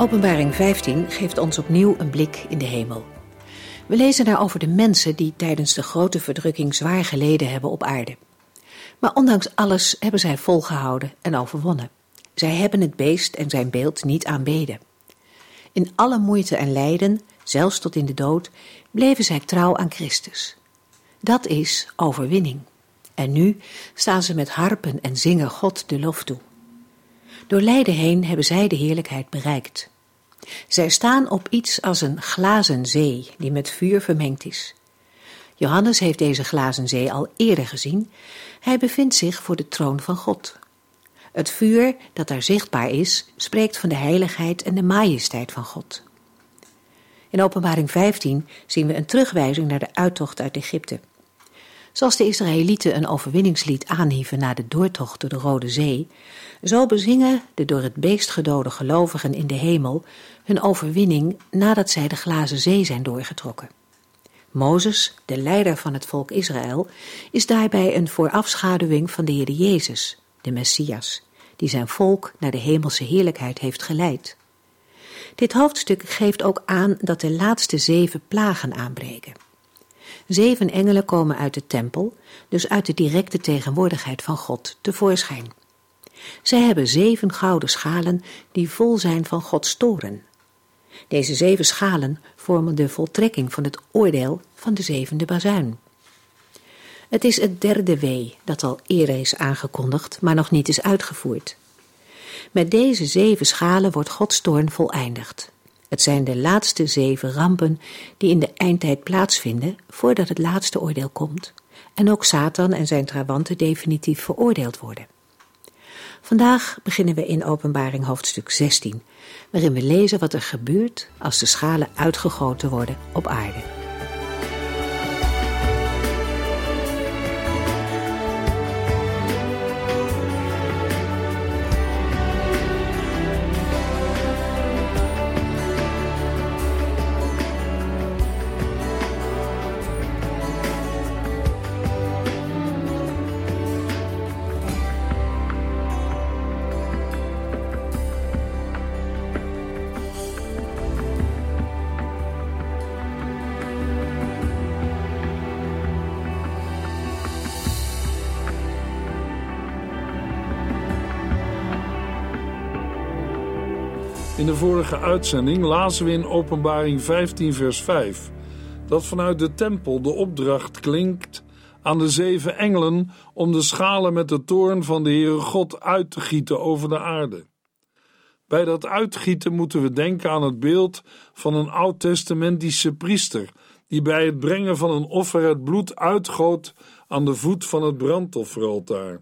Openbaring 15 geeft ons opnieuw een blik in de hemel. We lezen daar over de mensen die tijdens de grote verdrukking zwaar geleden hebben op aarde. Maar ondanks alles hebben zij volgehouden en overwonnen. Zij hebben het beest en zijn beeld niet aanbeden. In alle moeite en lijden, zelfs tot in de dood, bleven zij trouw aan Christus. Dat is overwinning. En nu staan ze met harpen en zingen God de lof toe. Door lijden heen hebben zij de heerlijkheid bereikt. Zij staan op iets als een glazen zee die met vuur vermengd is. Johannes heeft deze glazen zee al eerder gezien. Hij bevindt zich voor de troon van God. Het vuur dat daar zichtbaar is, spreekt van de heiligheid en de majesteit van God. In Openbaring 15 zien we een terugwijzing naar de uittocht uit Egypte. Zoals de Israëlieten een overwinningslied aanhieven na de doortocht door de Rode Zee, zo bezingen de door het beest gedode gelovigen in de hemel hun overwinning nadat zij de glazen zee zijn doorgetrokken. Mozes, de leider van het volk Israël, is daarbij een voorafschaduwing van de Heer Jezus, de Messias, die zijn volk naar de hemelse heerlijkheid heeft geleid. Dit hoofdstuk geeft ook aan dat de laatste zeven plagen aanbreken. Zeven engelen komen uit de tempel, dus uit de directe tegenwoordigheid van God, tevoorschijn. Zij hebben zeven gouden schalen die vol zijn van Gods toren. Deze zeven schalen vormen de voltrekking van het oordeel van de zevende bazuin. Het is het derde wee dat al eerder is aangekondigd, maar nog niet is uitgevoerd. Met deze zeven schalen wordt Gods toorn voleindigd. Het zijn de laatste zeven rampen die in de eindtijd plaatsvinden voordat het laatste oordeel komt en ook Satan en zijn trawanten definitief veroordeeld worden. Vandaag beginnen we in Openbaring hoofdstuk 16, waarin we lezen wat er gebeurt als de schalen uitgegoten worden op aarde. De vorige uitzending lazen we in Openbaring 15, vers 5 dat vanuit de tempel de opdracht klinkt aan de zeven engelen om de schalen met de toorn van de Heere God uit te gieten over de aarde. Bij dat uitgieten moeten we denken aan het beeld van een oud-testamentische priester die bij het brengen van een offer het bloed uitgoot aan de voet van het brandofferaltaar.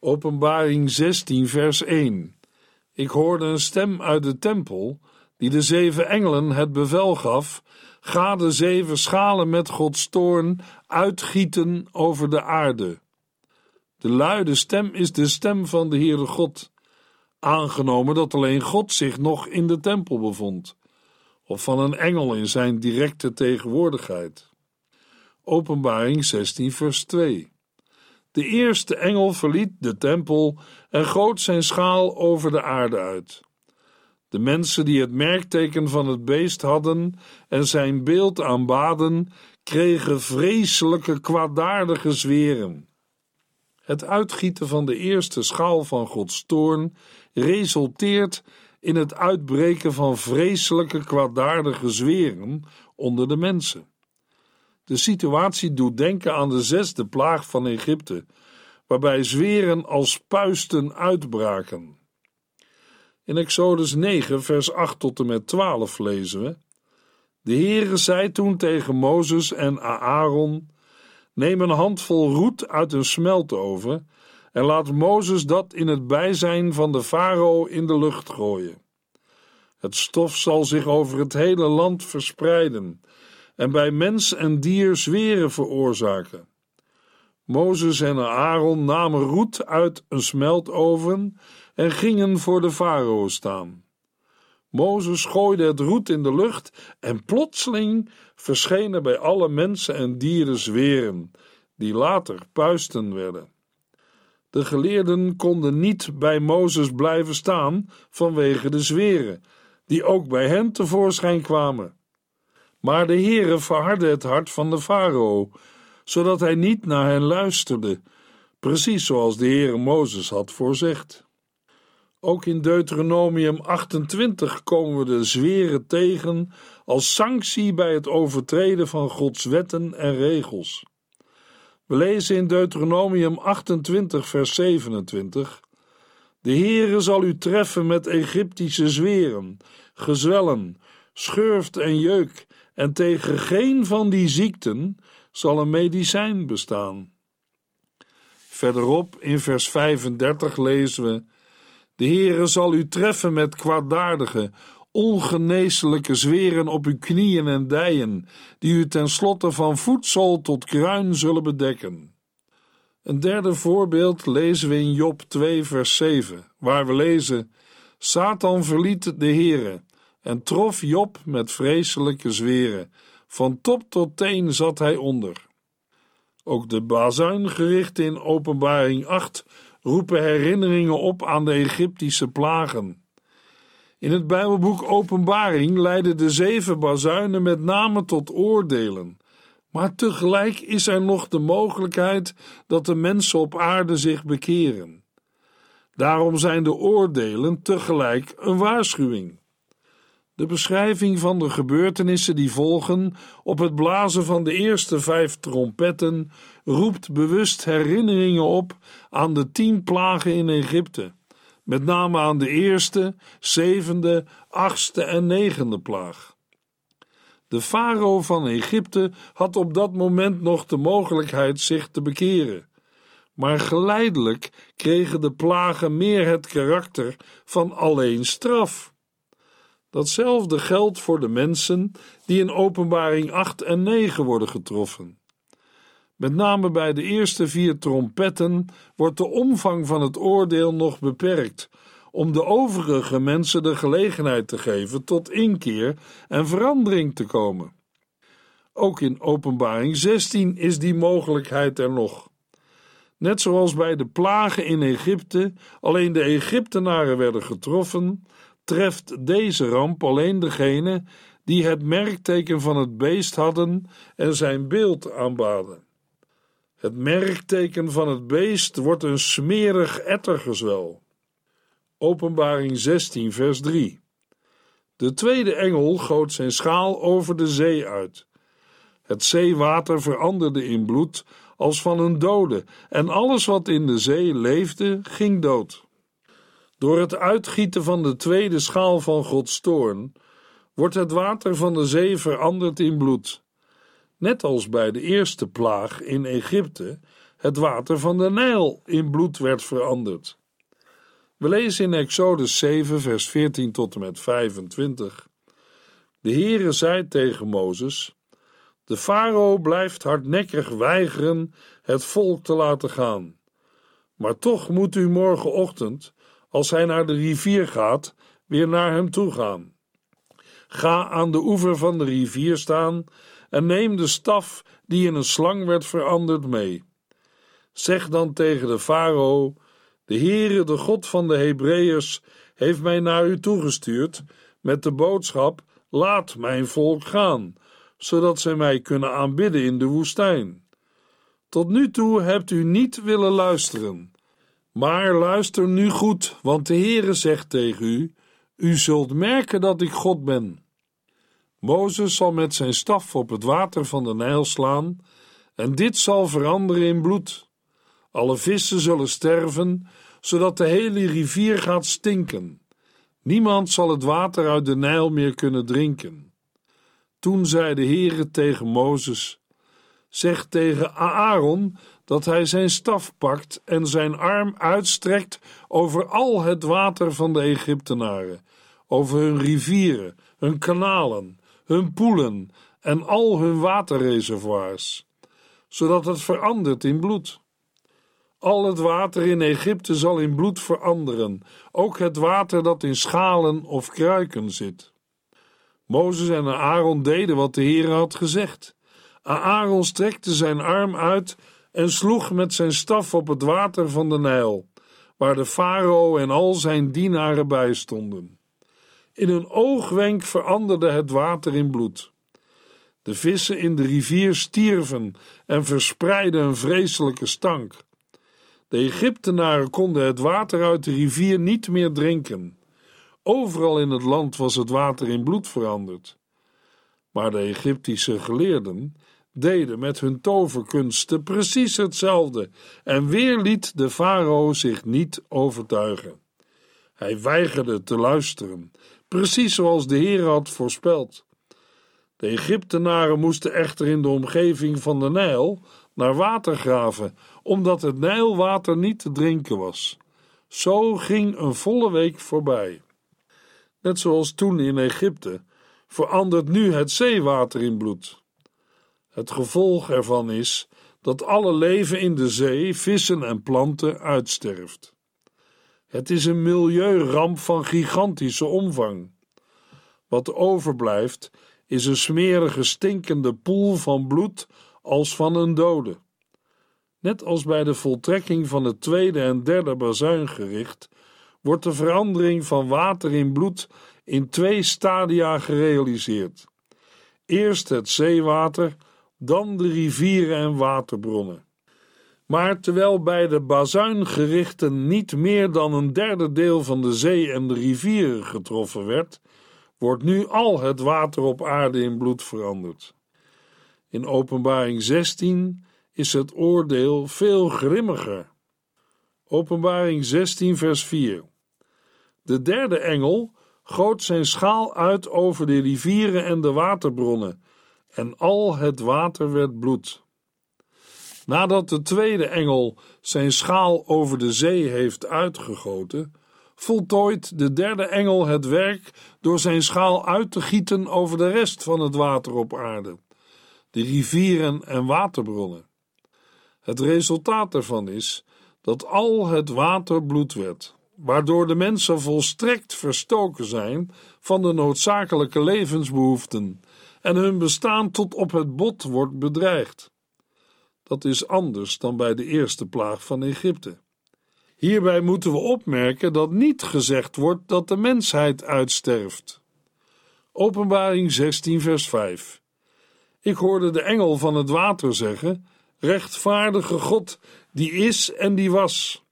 Openbaring 16, vers 1. Ik hoorde een stem uit de tempel die de zeven engelen het bevel gaf: ga de zeven schalen met Gods toorn uitgieten over de aarde. De luide stem is de stem van de Heere God, aangenomen dat alleen God zich nog in de tempel bevond, of van een engel in zijn directe tegenwoordigheid. Openbaring 16, vers 2. De eerste engel verliet de tempel en goot zijn schaal over de aarde uit. De mensen die het merkteken van het beest hadden en zijn beeld aanbaden, kregen vreselijke kwaadaardige zweren. Het uitgieten van de eerste schaal van Gods toorn resulteert in het uitbreken van vreselijke kwaadaardige zweren onder de mensen. De situatie doet denken aan de zesde plaag van Egypte, waarbij zweren als puisten uitbraken. In Exodus 9, vers 8 tot en met 12 lezen we: De Heere zei toen tegen Mozes en Aaron: Neem een handvol roet uit een smeltoven en laat Mozes dat in het bijzijn van de farao in de lucht gooien. Het stof zal zich over het hele land verspreiden en bij mens en dier zweren veroorzaken. Mozes en Aaron namen roet uit een smeltoven en gingen voor de farao staan. Mozes gooide het roet in de lucht en plotseling verschenen bij alle mensen en dieren zweren, die later puisten werden. De geleerden konden niet bij Mozes blijven staan vanwege de zweren, die ook bij hen tevoorschijn kwamen. Maar de Heere verhardde het hart van de farao, zodat hij niet naar hen luisterde, precies zoals de Heere Mozes had voorzegd. Ook in Deuteronomium 28 komen we de zweren tegen als sanctie bij het overtreden van Gods wetten en regels. We lezen in Deuteronomium 28, vers 27: De Heere zal u treffen met Egyptische zweren, gezwellen, schurft en jeuk, en tegen geen van die ziekten zal een medicijn bestaan. Verderop in vers 35 lezen we: De Heere zal u treffen met kwaadaardige, ongeneeslijke zweren op uw knieën en dijen, die u tenslotte van voedsel tot kruin zullen bedekken. Een derde voorbeeld lezen we in Job 2, vers 7, waar we lezen: Satan verliet de Heere en trof Job met vreselijke zweren. Van top tot teen zat hij onder. Ook de bazuingerichten in Openbaring 8 roepen herinneringen op aan de Egyptische plagen. In het Bijbelboek Openbaring leiden de zeven bazuinen met name tot oordelen. Maar tegelijk is er nog de mogelijkheid dat de mensen op aarde zich bekeren. Daarom zijn de oordelen tegelijk een waarschuwing. De beschrijving van de gebeurtenissen die volgen op het blazen van de eerste vijf trompetten roept bewust herinneringen op aan de tien plagen in Egypte, met name aan de eerste, zevende, achtste en negende plaag. De farao van Egypte had op dat moment nog de mogelijkheid zich te bekeren. Maar geleidelijk kregen de plagen meer het karakter van alleen straf. Datzelfde geldt voor de mensen die in Openbaring 8 en 9 worden getroffen. Met name bij de eerste vier trompetten wordt de omvang van het oordeel nog beperkt, om de overige mensen de gelegenheid te geven tot inkeer en verandering te komen. Ook in Openbaring 16 is die mogelijkheid er nog. Net zoals bij de plagen in Egypte alleen de Egyptenaren werden getroffen, treft deze ramp alleen degene die het merkteken van het beest hadden en zijn beeld aanbaden. Het merkteken van het beest wordt een smerig ettergezwel. Openbaring 16, vers 3. De tweede engel goot zijn schaal over de zee uit. Het zeewater veranderde in bloed als van een dode, en alles wat in de zee leefde, ging dood. Door het uitgieten van de tweede schaal van Gods toorn wordt het water van de zee veranderd in bloed. Net als bij de eerste plaag in Egypte het water van de Nijl in bloed werd veranderd. We lezen in Exodus 7, vers 14 tot en met 25. De Heere zei tegen Mozes: De farao blijft hardnekkig weigeren het volk te laten gaan. Maar toch moet u morgenochtend als hij naar de rivier gaat, weer naar hem toe gaan. Ga aan de oever van de rivier staan en neem de staf die in een slang werd veranderd mee. Zeg dan tegen de farao: De Heere, de God van de Hebreeërs, heeft mij naar u toegestuurd met de boodschap: Laat mijn volk gaan, zodat zij mij kunnen aanbidden in de woestijn. Tot nu toe hebt u niet willen luisteren. Maar luister nu goed, want de Heere zegt tegen u: U zult merken dat ik God ben. Mozes zal met zijn staf op het water van de Nijl slaan, en dit zal veranderen in bloed. Alle vissen zullen sterven, zodat de hele rivier gaat stinken. Niemand zal het water uit de Nijl meer kunnen drinken. Toen zei de Heere tegen Mozes: Zeg tegen Aaron dat hij zijn staf pakt en zijn arm uitstrekt over al het water van de Egyptenaren, over hun rivieren, hun kanalen, hun poelen en al hun waterreservoirs, zodat het verandert in bloed. Al het water in Egypte zal in bloed veranderen, ook het water dat in schalen of kruiken zit. Mozes en Aaron deden wat de Heer had gezegd. Aaron strekte zijn arm uit en sloeg met zijn staf op het water van de Nijl, waar de farao en al zijn dienaren bij stonden. In een oogwenk veranderde het water in bloed. De vissen in de rivier stierven en verspreidden een vreselijke stank. De Egyptenaren konden het water uit de rivier niet meer drinken. Overal in het land was het water in bloed veranderd. Maar de Egyptische geleerden deden met hun toverkunsten precies hetzelfde en weer liet de farao zich niet overtuigen. Hij weigerde te luisteren, precies zoals de Heer had voorspeld. De Egyptenaren moesten echter in de omgeving van de Nijl naar water graven, omdat het Nijlwater niet te drinken was. Zo ging een volle week voorbij. Net zoals toen in Egypte, verandert nu het zeewater in bloed. Het gevolg ervan is dat alle leven in de zee, vissen en planten uitsterft. Het is een milieuramp van gigantische omvang. Wat overblijft is een smerige, stinkende poel van bloed als van een dode. Net als bij de voltrekking van het tweede en derde bazuingericht wordt de verandering van water in bloed in twee stadia gerealiseerd. Eerst het zeewater, dan de rivieren en waterbronnen. Maar terwijl bij de bazuingerichten niet meer dan een derde deel van de zee en de rivieren getroffen werd, wordt nu al het water op aarde in bloed veranderd. In Openbaring 16 is het oordeel veel grimmiger. Openbaring 16, vers 4. De derde engel goot zijn schaal uit over de rivieren en de waterbronnen, en al het water werd bloed. Nadat de tweede engel zijn schaal over de zee heeft uitgegoten, voltooit de derde engel het werk door zijn schaal uit te gieten over de rest van het water op aarde, de rivieren en waterbronnen. Het resultaat daarvan is dat al het water bloed werd, waardoor de mensen volstrekt verstoken zijn van de noodzakelijke levensbehoeften en hun bestaan tot op het bot wordt bedreigd. Dat is anders dan bij de eerste plaag van Egypte. Hierbij moeten we opmerken dat niet gezegd wordt dat de mensheid uitsterft. Openbaring 16, vers 5. Ik hoorde de engel van het water zeggen: Rechtvaardige God, die is en die was.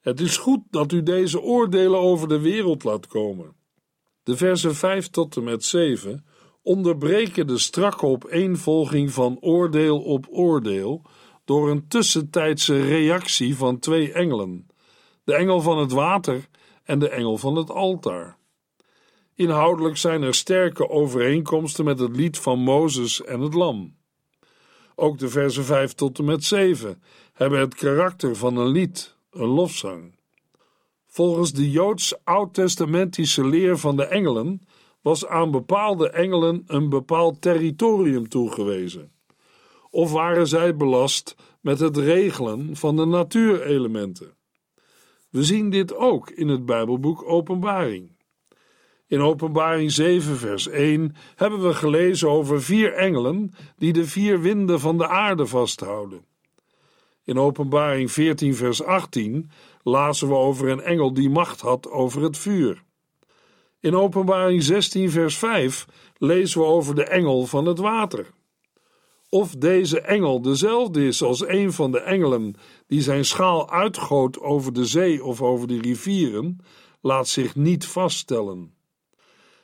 Het is goed dat u deze oordelen over de wereld laat komen. De versen 5 tot en met 7 onderbreken de strakke opeenvolging van oordeel op oordeel door een tussentijdse reactie van twee engelen: de engel van het water en de engel van het altaar. Inhoudelijk zijn er sterke overeenkomsten met het lied van Mozes en het Lam. Ook de versen 5 tot en met 7 hebben het karakter van een lied, een lofzang. Volgens de Joods oud-testamentische leer van de engelen was aan bepaalde engelen een bepaald territorium toegewezen. Of waren zij belast met het regelen van de natuurelementen? We zien dit ook in het Bijbelboek Openbaring. In Openbaring 7, vers 1 hebben we gelezen over vier engelen die de vier winden van de aarde vasthouden. In Openbaring 14, vers 18 lazen we over een engel die macht had over het vuur. In Openbaring 16, vers 5 lezen we over de engel van het water. Of deze engel dezelfde is als een van de engelen die zijn schaal uitgoot over de zee of over de rivieren, laat zich niet vaststellen.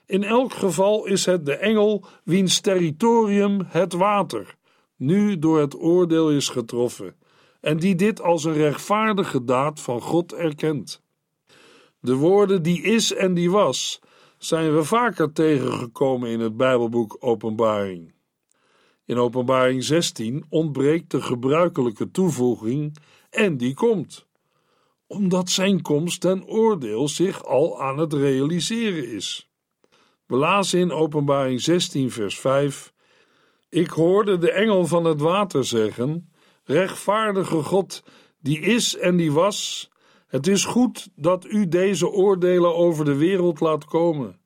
In elk geval is het de engel wiens territorium het water nu door het oordeel is getroffen en die dit als een rechtvaardige daad van God erkent. De woorden die is en die was zijn we vaker tegengekomen in het Bijbelboek Openbaring. In Openbaring 16 ontbreekt de gebruikelijke toevoeging en die komt. omdat zijn komst ten oordeel zich al aan het realiseren is. We in Openbaring 16, vers 5: Ik hoorde de engel van het water zeggen: Rechtvaardige God, die is en die was, het is goed dat u deze oordelen over de wereld laat komen.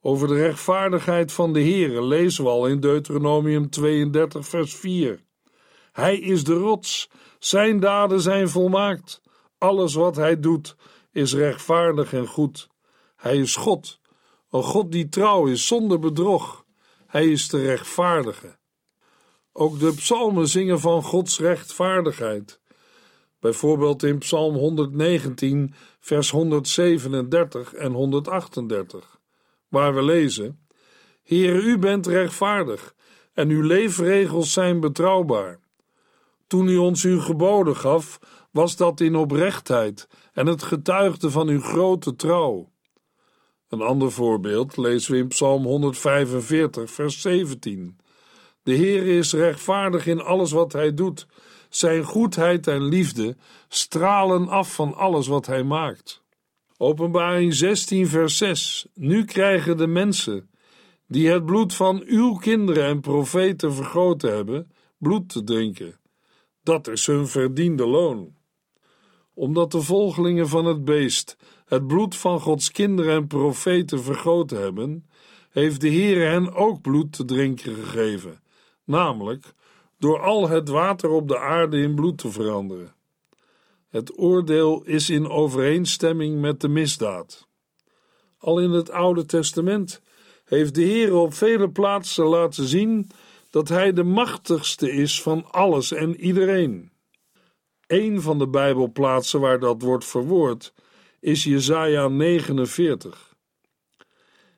Over de rechtvaardigheid van de Heere lezen we al in Deuteronomium 32, vers 4. Hij is de rots, zijn daden zijn volmaakt. Alles wat hij doet is rechtvaardig en goed. Hij is God, een God die trouw is zonder bedrog. Hij is de rechtvaardige. Ook de psalmen zingen van Gods rechtvaardigheid. Bijvoorbeeld in Psalm 119, vers 137 en 138, waar we lezen: Heer, u bent rechtvaardig en uw leefregels zijn betrouwbaar. Toen u ons uw geboden gaf, was dat in oprechtheid en het getuigde van uw grote trouw. Een ander voorbeeld lezen we in Psalm 145, vers 17. De Heer is rechtvaardig in alles wat hij doet. Zijn goedheid en liefde stralen af van alles wat hij maakt. Openbaring 16, vers 6. Nu krijgen de mensen die het bloed van uw kinderen en profeten vergoten hebben, bloed te drinken. Dat is hun verdiende loon. Omdat de volgelingen van het beest het bloed van Gods kinderen en profeten vergoten hebben, heeft de Heer hen ook bloed te drinken gegeven, namelijk door al het water op de aarde in bloed te veranderen. Het oordeel is in overeenstemming met de misdaad. Al in het Oude Testament heeft de Heer op vele plaatsen laten zien dat Hij de machtigste is van alles en iedereen. Een van de Bijbelplaatsen waar dat wordt verwoord is Jesaja 49.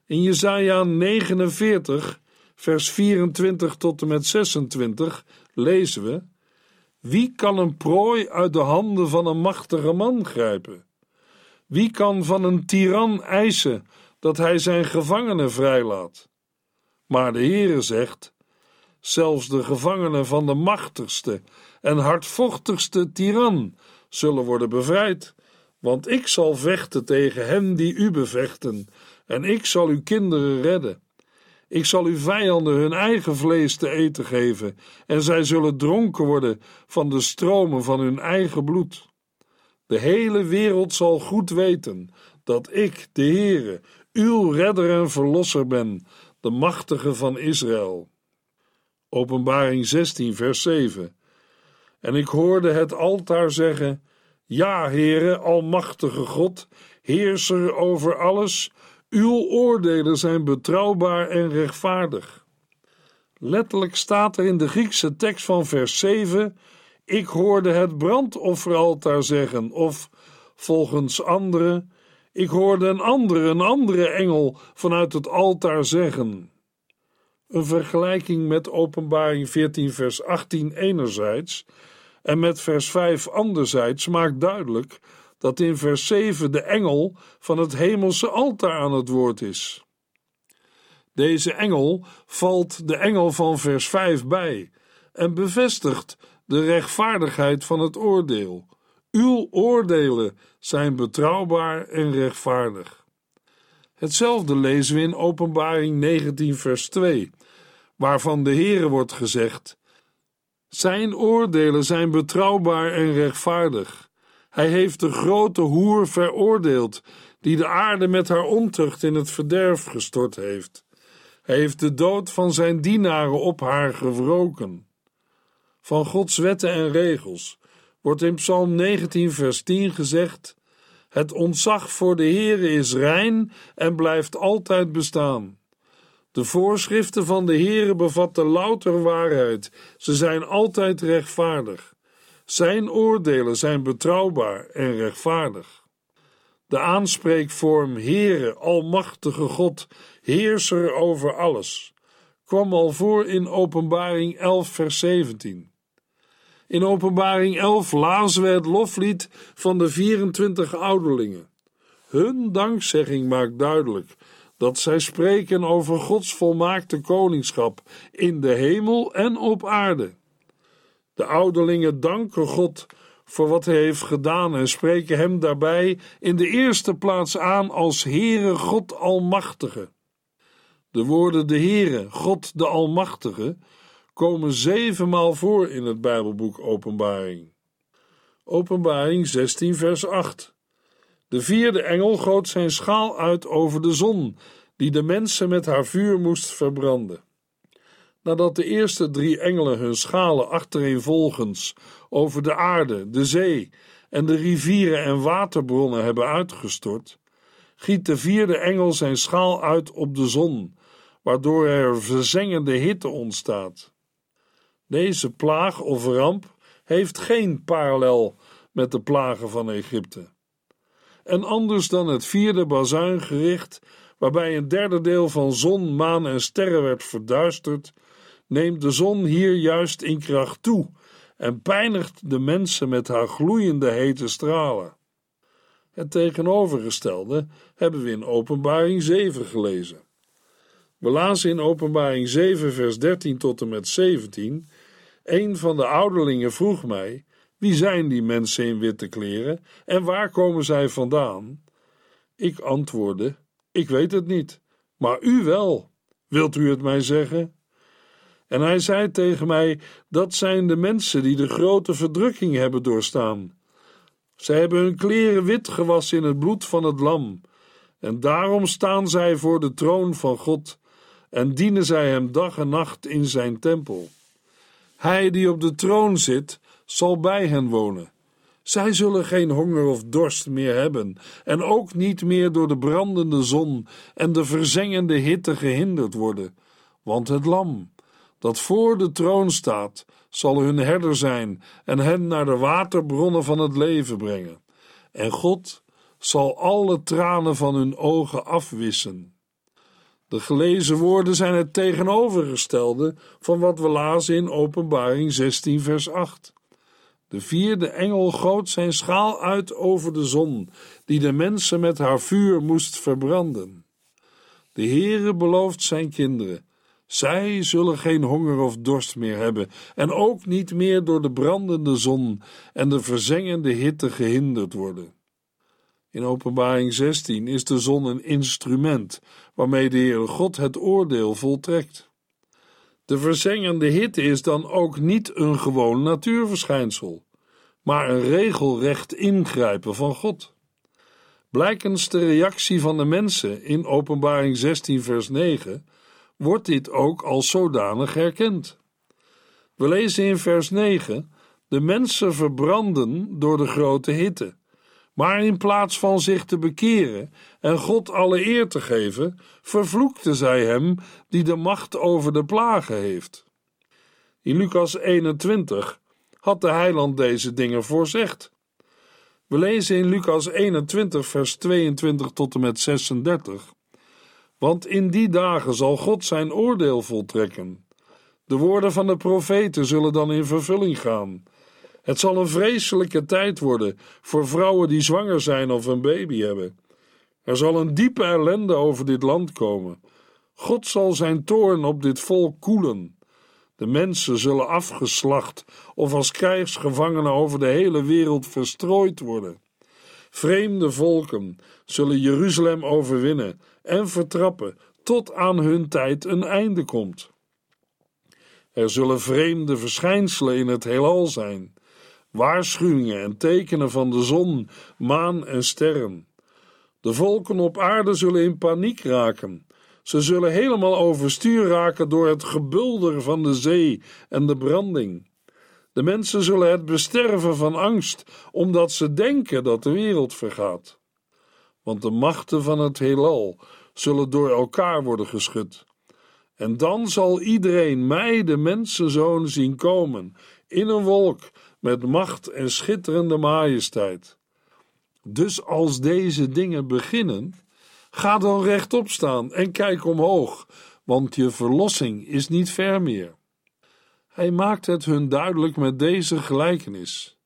In Jesaja 49, vers 24 tot en met 26 lezen we: Wie kan een prooi uit de handen van een machtige man grijpen? Wie kan van een tiran eisen dat hij zijn gevangenen vrijlaat? Maar de Heere zegt: Zelfs de gevangenen van de machtigste en hardvochtigste tiran zullen worden bevrijd want ik zal vechten tegen hen die u bevechten, en ik zal uw kinderen redden. Ik zal uw vijanden hun eigen vlees te eten geven, en zij zullen dronken worden van de stromen van hun eigen bloed. De hele wereld zal goed weten dat ik, de Heere, uw redder en verlosser ben, de machtige van Israël. Openbaring 16, vers 7. En ik hoorde het altaar zeggen: ja, Heere, Almachtige God, heerser over alles, uw oordelen zijn betrouwbaar en rechtvaardig. Letterlijk staat er in de Griekse tekst van vers 7: Ik hoorde het brandofferaltaar zeggen, of volgens anderen, ik hoorde een andere, een andere engel vanuit het altaar zeggen. Een vergelijking met Openbaring 14, vers 18 enerzijds en met vers 5 anderzijds maakt duidelijk dat in vers 7 de engel van het hemelse altaar aan het woord is. Deze engel valt de engel van vers 5 bij en bevestigt de rechtvaardigheid van het oordeel. Uw oordelen zijn betrouwbaar en rechtvaardig. Hetzelfde lezen we in Openbaring 19, vers 2, waarvan de Heere wordt gezegd: zijn oordelen zijn betrouwbaar en rechtvaardig. Hij heeft de grote hoer veroordeeld, die de aarde met haar ontucht in het verderf gestort heeft. Hij heeft de dood van zijn dienaren op haar gewroken. Van Gods wetten en regels wordt in Psalm 19, vers 10 gezegd: Het ontzag voor de Heere is rein en blijft altijd bestaan. De voorschriften van de Heere bevatten louter waarheid. Ze zijn altijd rechtvaardig. Zijn oordelen zijn betrouwbaar en rechtvaardig. De aanspreekvorm Heere, Almachtige God, Heerser over alles, kwam al voor in Openbaring 11, vers 17. In Openbaring 11 lazen we het loflied van de 24 ouderlingen. Hun dankzegging maakt duidelijk dat zij spreken over Gods volmaakte koningschap in de hemel en op aarde. De ouderlingen danken God voor wat hij heeft gedaan en spreken hem daarbij in de eerste plaats aan als Heere God Almachtige. De woorden de Heere, God de Almachtige, komen zevenmaal voor in het Bijbelboek Openbaring. Openbaring 16, vers 8. De vierde engel goot zijn schaal uit over de zon, die de mensen met haar vuur moest verbranden. Nadat de eerste drie engelen hun schalen achtereenvolgens over de aarde, de zee en de rivieren en waterbronnen hebben uitgestort, giet de vierde engel zijn schaal uit op de zon, waardoor er verzengende hitte ontstaat. Deze plaag of ramp heeft geen parallel met de plagen van Egypte. En anders dan het vierde bazuingericht, waarbij een derde deel van zon, maan en sterren werd verduisterd, neemt de zon hier juist in kracht toe en pijnigt de mensen met haar gloeiende hete stralen. Het tegenovergestelde hebben we in Openbaring 7 gelezen. We lazen in Openbaring 7, vers 13 tot en met 17. Een van de ouderlingen vroeg mij: Wie zijn die mensen in witte kleren en waar komen zij vandaan? Ik antwoordde: Ik weet het niet, maar u wel. Wilt u het mij zeggen? En hij zei tegen mij: Dat zijn de mensen die de grote verdrukking hebben doorstaan. Zij hebben hun kleren wit gewassen in het bloed van het Lam, en daarom staan zij voor de troon van God en dienen zij hem dag en nacht in zijn tempel. Hij die op de troon zit, zal bij hen wonen. Zij zullen geen honger of dorst meer hebben, en ook niet meer door de brandende zon en de verzengende hitte gehinderd worden, want het Lam dat voor de troon staat, zal hun herder zijn en hen naar de waterbronnen van het leven brengen. En God zal alle tranen van hun ogen afwissen. De gelezen woorden zijn het tegenovergestelde van wat we lazen in Openbaring 16, vers 8. De vierde engel goot zijn schaal uit over de zon, die de mensen met haar vuur moest verbranden. De Heere belooft zijn kinderen zij zullen geen honger of dorst meer hebben, en ook niet meer door de brandende zon en de verzengende hitte gehinderd worden. In Openbaring 16 is de zon een instrument waarmee de Heere God het oordeel voltrekt. De verzengende hitte is dan ook niet een gewoon natuurverschijnsel, maar een regelrecht ingrijpen van God. Blijkens de reactie van de mensen in Openbaring 16, vers 9 wordt dit ook als zodanig herkend. We lezen in vers 9: De mensen verbranden door de grote hitte. Maar in plaats van zich te bekeren en God alle eer te geven, vervloekten zij hem die de macht over de plagen heeft. In Lucas 21 had de heiland deze dingen voorzegd. We lezen in Lucas 21, vers 22 tot en met 36. Want in die dagen zal God zijn oordeel voltrekken. De woorden van de profeten zullen dan in vervulling gaan. Het zal een vreselijke tijd worden voor vrouwen die zwanger zijn of een baby hebben. Er zal een diepe ellende over dit land komen. God zal zijn toorn op dit volk koelen. De mensen zullen afgeslacht of als krijgsgevangenen over de hele wereld verstrooid worden. Vreemde volken zullen Jeruzalem overwinnen en vertrappen tot aan hun tijd een einde komt. Er zullen vreemde verschijnselen in het heelal zijn, waarschuwingen en tekenen van de zon, maan en sterren. De volken op aarde zullen in paniek raken. Ze zullen helemaal overstuur raken door het gebulder van de zee en de branding. De mensen zullen het besterven van angst, omdat ze denken dat de wereld vergaat. Want de machten van het heelal zullen door elkaar worden geschud. En dan zal iedereen mij, de mensenzoon, zien komen in een wolk met macht en schitterende majesteit. Dus als deze dingen beginnen, ga dan rechtop staan en kijk omhoog, want je verlossing is niet ver meer. Hij maakt het hun duidelijk met deze gelijkenis.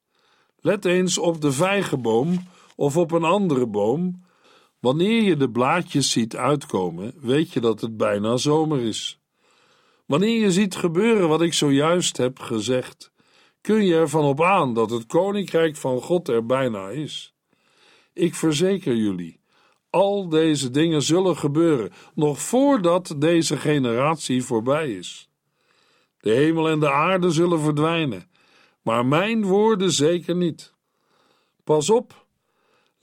Let eens op de vijgenboom of op een andere boom. Wanneer je de blaadjes ziet uitkomen, weet je dat het bijna zomer is. Wanneer je ziet gebeuren wat ik zojuist heb gezegd, kun je ervan op aan dat het koninkrijk van God er bijna is. Ik verzeker jullie, al deze dingen zullen gebeuren nog voordat deze generatie voorbij is. De hemel en de aarde zullen verdwijnen, maar mijn woorden zeker niet. Pas op,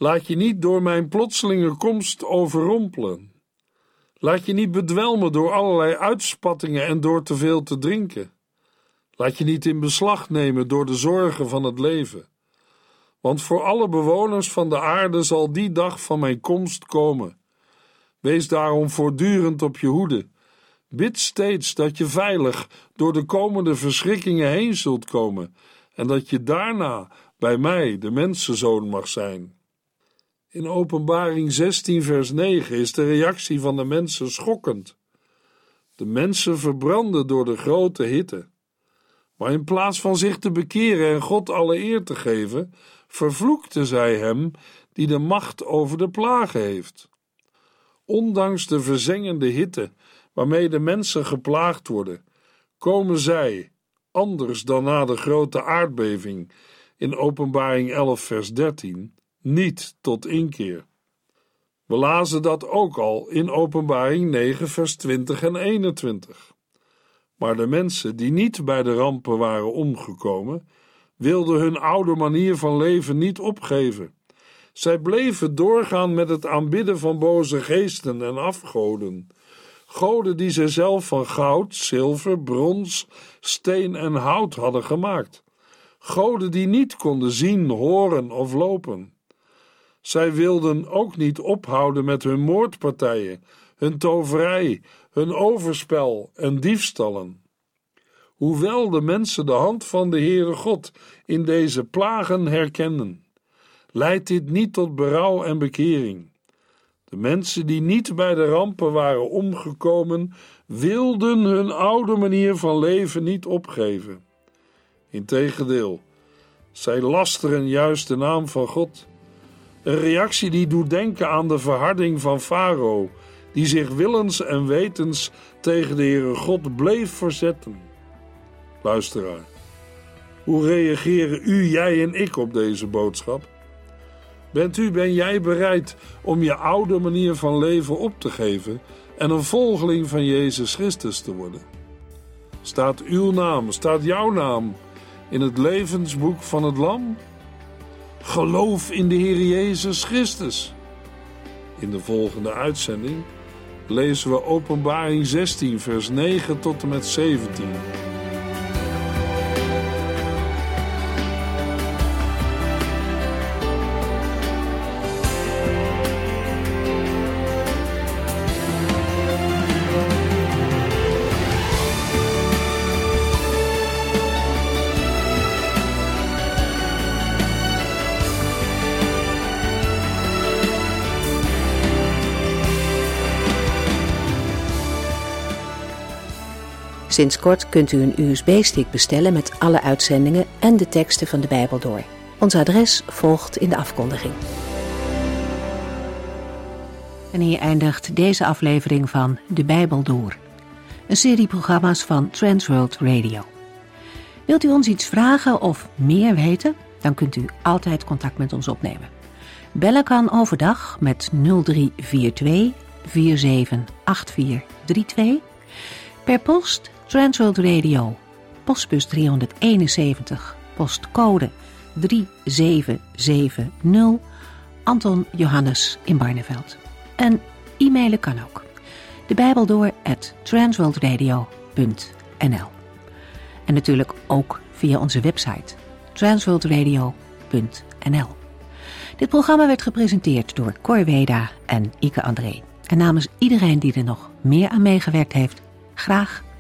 laat je niet door mijn plotselinge komst overrompelen. Laat je niet bedwelmen door allerlei uitspattingen en door te veel te drinken. Laat je niet in beslag nemen door de zorgen van het leven. Want voor alle bewoners van de aarde zal die dag van mijn komst komen. Wees daarom voortdurend op je hoede. Bid steeds dat je veilig door de komende verschrikkingen heen zult komen en dat je daarna bij mij, de mensenzoon, mag zijn. In Openbaring 16, vers 9 is de reactie van de mensen schokkend. De mensen verbranden door de grote hitte. Maar in plaats van zich te bekeren en God alle eer te geven, vervloekte zij hem die de macht over de plagen heeft. Ondanks de verzengende hitte waarmee de mensen geplaagd worden, komen zij, anders dan na de grote aardbeving in Openbaring 11, vers 13, niet tot inkeer. We lazen dat ook al in Openbaring 9, vers 20 en 21. Maar de mensen die niet bij de rampen waren omgekomen, wilden hun oude manier van leven niet opgeven. Zij bleven doorgaan met het aanbidden van boze geesten en afgoden. Goden die zij zelf van goud, zilver, brons, steen en hout hadden gemaakt. Goden die niet konden zien, horen of lopen. Zij wilden ook niet ophouden met hun moordpartijen, hun toverij, hun overspel en diefstallen. Hoewel de mensen de hand van de Heere God in deze plagen herkennen, leidt dit niet tot berouw en bekering. De mensen die niet bij de rampen waren omgekomen, wilden hun oude manier van leven niet opgeven. Integendeel, zij lasteren juist de naam van God. Een reactie die doet denken aan de verharding van Farao, die zich willens en wetens tegen de Heere God bleef verzetten. Luisteraar, hoe reageren u, jij en ik op deze boodschap? Bent u, ben jij bereid om je oude manier van leven op te geven en een volgeling van Jezus Christus te worden? Staat uw naam, staat jouw naam in het levensboek van het Lam? Geloof in de Heer Jezus Christus. In de volgende uitzending lezen we Openbaring 16, vers 9 tot en met 17. Sinds kort kunt u een USB-stick bestellen met alle uitzendingen en de teksten van de Bijbel door. Ons adres volgt in de afkondiging. En hier eindigt deze aflevering van De Bijbel Door. Een serie programma's van Transworld Radio. Wilt u ons iets vragen of meer weten? Dan kunt u altijd contact met ons opnemen. Bellen kan overdag met 0342 478432. Per post Transworld Radio, postbus 371, postcode 3770, Anton Johannes in Barneveld. En e-mailen kan ook. De Bijbel door at transworldradio.nl En natuurlijk ook via onze website transworldradio.nl Dit programma werd gepresenteerd door Cor Weda en Ike André. En namens iedereen die er nog meer aan meegewerkt heeft, graag